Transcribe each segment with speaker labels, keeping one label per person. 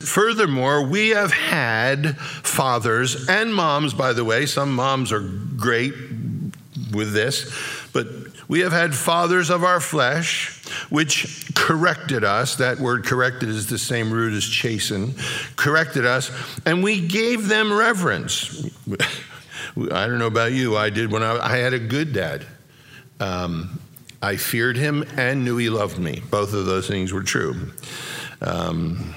Speaker 1: Furthermore, we have had fathers and moms, by the way. Some moms are great with this, but we have had fathers of our flesh, which corrected us. That word corrected is the same root as chasten, corrected us, and we gave them reverence. I don't know about you, I did when I, I had a good dad. Um, I feared him and knew he loved me. Both of those things were true. Um,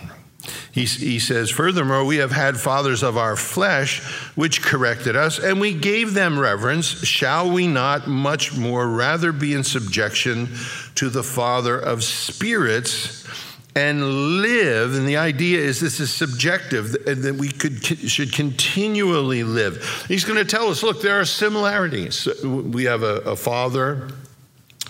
Speaker 1: he, he says, Furthermore, we have had fathers of our flesh which corrected us, and we gave them reverence. Shall we not much more rather be in subjection to the Father of spirits? and live and the idea is this is subjective that we could should continually live he's going to tell us look there are similarities we have a, a father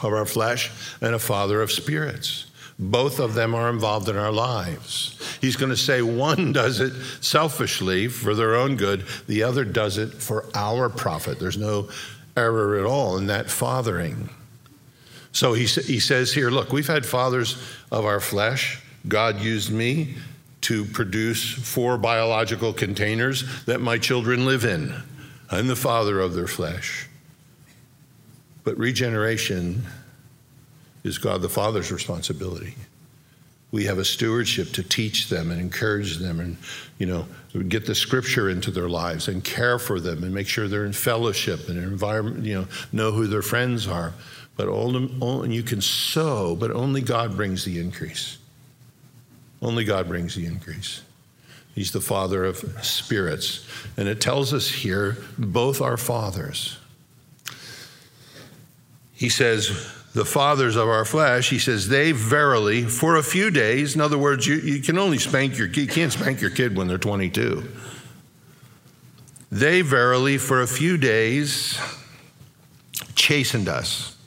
Speaker 1: of our flesh and a father of spirits both of them are involved in our lives. He's going to say one does it selfishly for their own good, the other does it for our profit. There's no error at all in that fathering. So he, he says here look, we've had fathers of our flesh. God used me to produce four biological containers that my children live in. I'm the father of their flesh. But regeneration is God the Father's responsibility. We have a stewardship to teach them and encourage them and, you know, get the scripture into their lives and care for them and make sure they're in fellowship and environment, you know, know who their friends are. But only, you can sow, but only God brings the increase. Only God brings the increase. He's the father of spirits. And it tells us here both are fathers. He says, the fathers of our flesh, he says, they verily, for a few days, in other words, you, you can only spank your kid, you can't spank your kid when they're 22. They verily, for a few days, chastened us.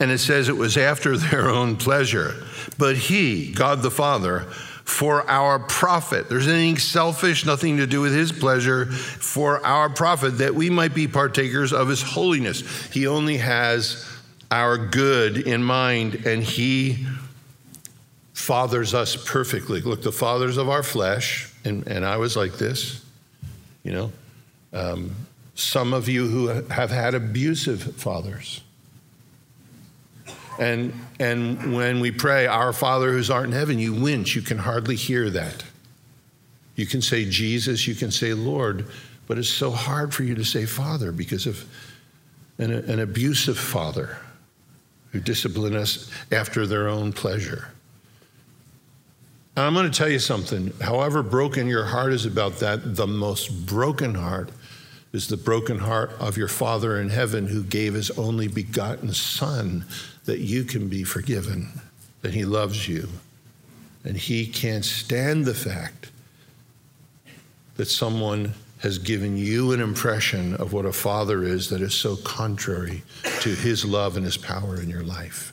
Speaker 1: And it says it was after their own pleasure. But he, God the Father, for our profit. There's anything selfish, nothing to do with his pleasure, for our profit, that we might be partakers of his holiness. He only has our good in mind, and He fathers us perfectly. Look, the fathers of our flesh, and, and I was like this, you know. Um, some of you who have had abusive fathers. And, and when we pray, Our Father who's art in heaven, you wince. You can hardly hear that. You can say Jesus, you can say Lord, but it's so hard for you to say Father because of an, an abusive father who discipline us after their own pleasure. And I'm going to tell you something. However broken your heart is about that, the most broken heart is the broken heart of your Father in heaven who gave his only begotten Son that you can be forgiven, that he loves you. And he can't stand the fact that someone has given you an impression of what a father is that is so contrary to his love and his power in your life.